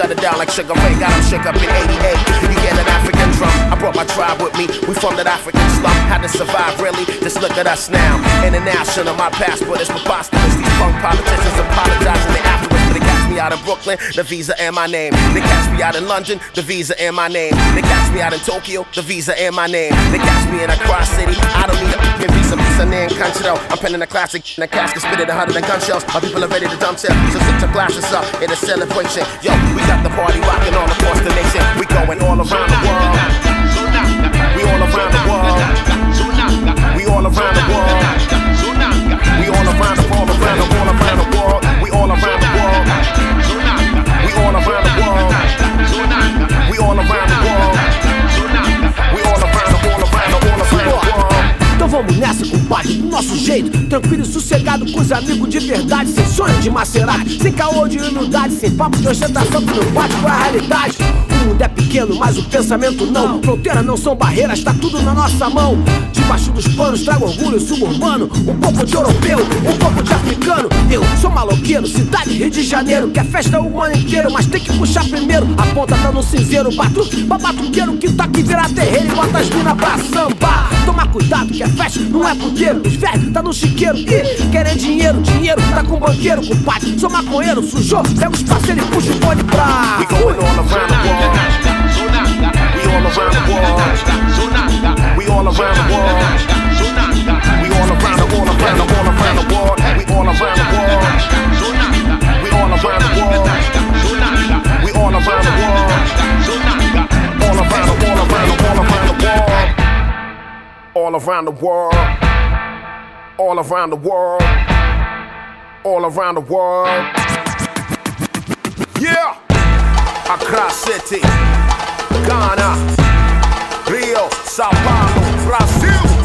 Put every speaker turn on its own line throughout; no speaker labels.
shut it down like Sugar Ray. Got him shook up in 88. You get an African drum. I brought my tribe with me. We from that African slum. How to survive, really? Just look at us now. International, my passport is preposterous. These punk politicians apologizing to Africa the visa and my name. They catch me out in London, the visa and my name. They catch me out in Tokyo, the visa and my name. They catch me in a cross city, I don't need a fucking visa, visa name conchito. I'm penning a classic, in a casket spitted a hundred and gun shells. My people are ready to dump sell, so sit your glasses up in a celebration. Yo, we got the party rocking all across the nation. We going all around the world. We all around the world.
Amigos de verdade, sem sonho de Maserati, sem caô de humildade, sem papo de ostentação que não bate com a realidade. O mundo é pequeno, mas o pensamento não. Fronteiras não são barreiras, tá tudo na nossa mão. Debaixo dos panos trago orgulho suburbano, um pouco de europeu, um pouco de africano. Eu sou maloqueiro, cidade Rio de Janeiro, que é festa o ano inteiro, mas tem que puxar primeiro. A ponta tá no cinzeiro, batuque, babatuqueiro que tá aqui vira terreiro e bota as minas pra sambar. Toma cuidado que é festa, não é puteiro. Os velhos tá no chiqueiro e querem dinheiro, dinheiro tá com banqueiro, com pai. Sou maconheiro, sujou, pega os parceiros e puxa o fone pra. We going
around the world. Around the world. All around the world. All around the world. Yeah. Accra City, Ghana, Rio, Sao Paulo, Brasil.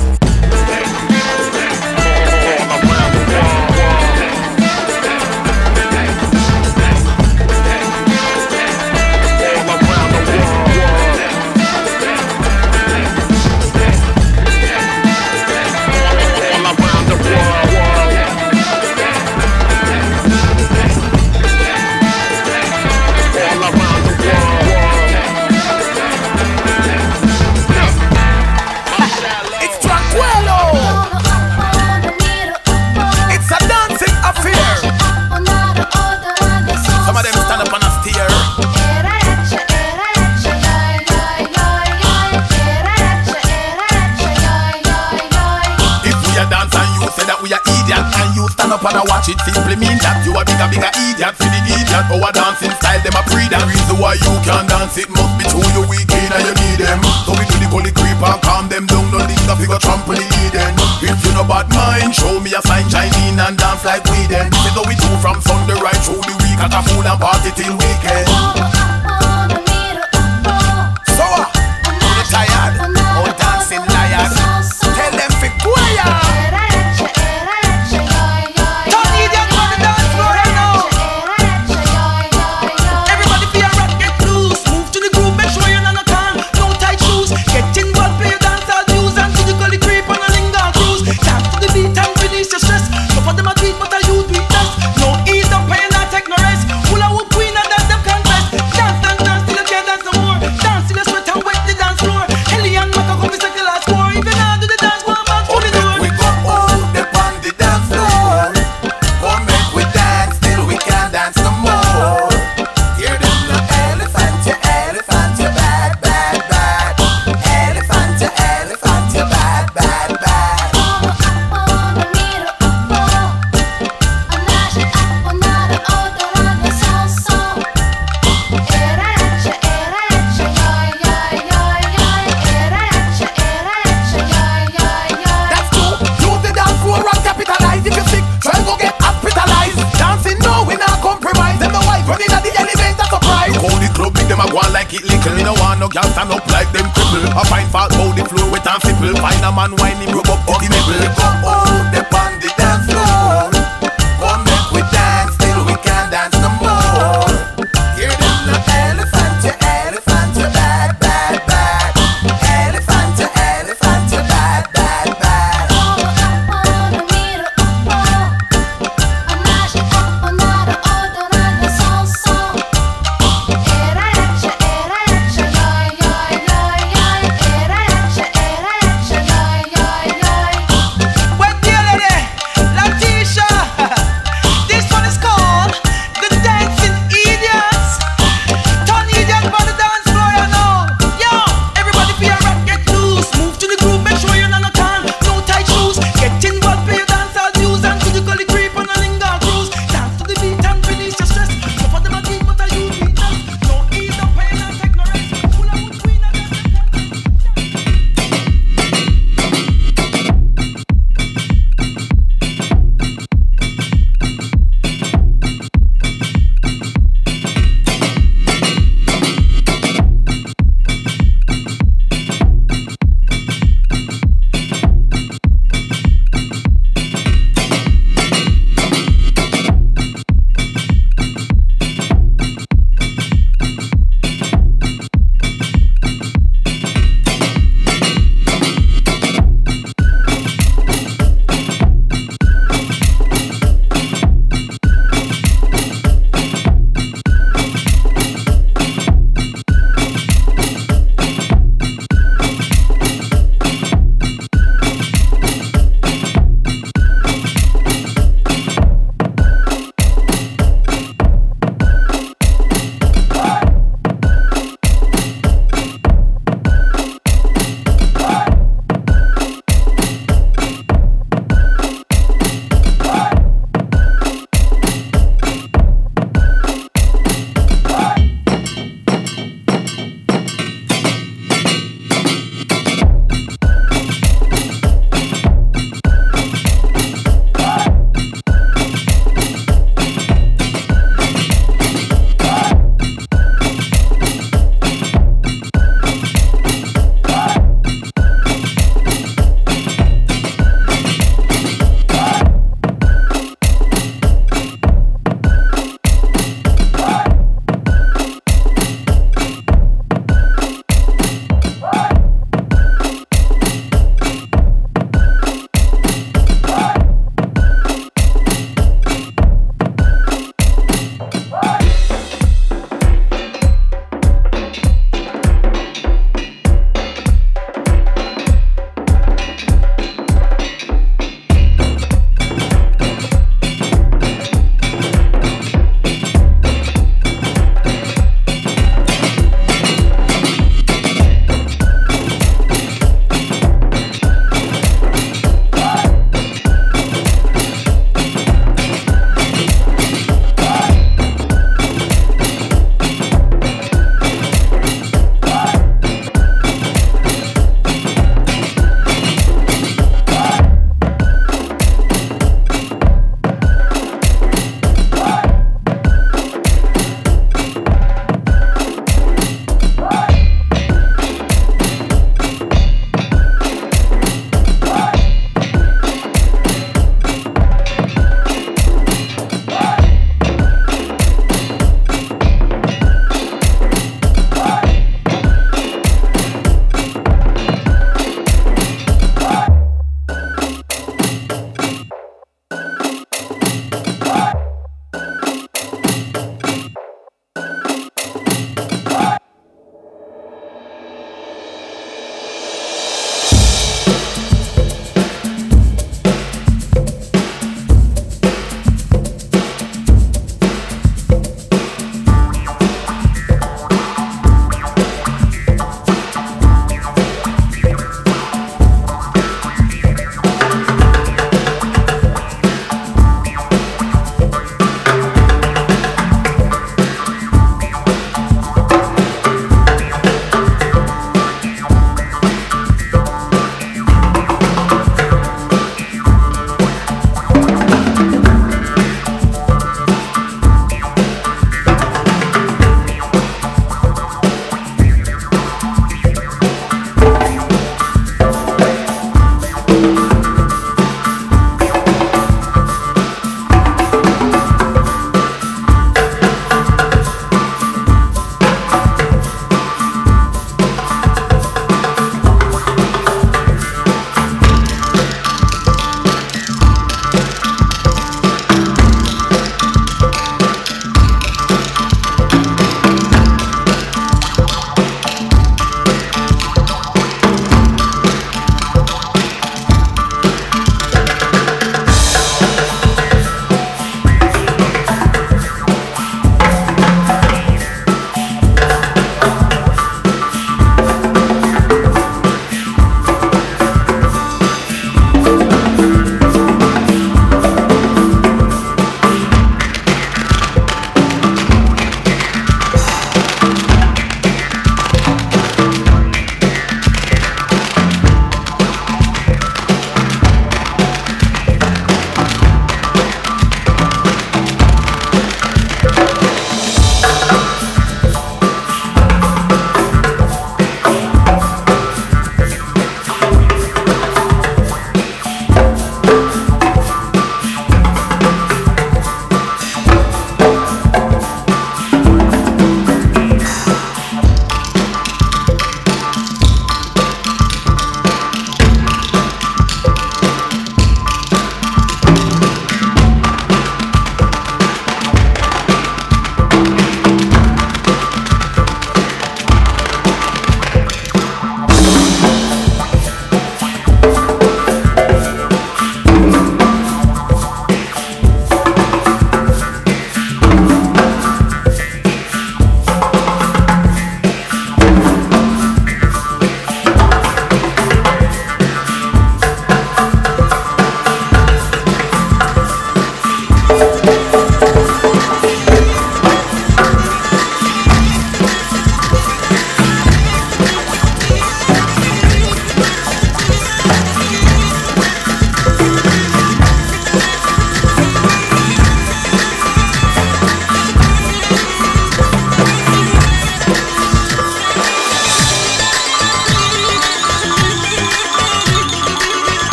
Watch it Simply mean that. You a bigger bigger idiot For the idiot. Our dancing style them a pre The reason why you can't dance it Must be true you weak in and you need them. So we do the gully creep and calm them down. No need to figure trample the Eden If you no bad mind Show me a sign. Shine in and dance like we then. This is we do from Sunday right through the week. At a fool and party till weekend no girl stand up like them cripple. A fine fat the flow with a fipple. Find a man whining.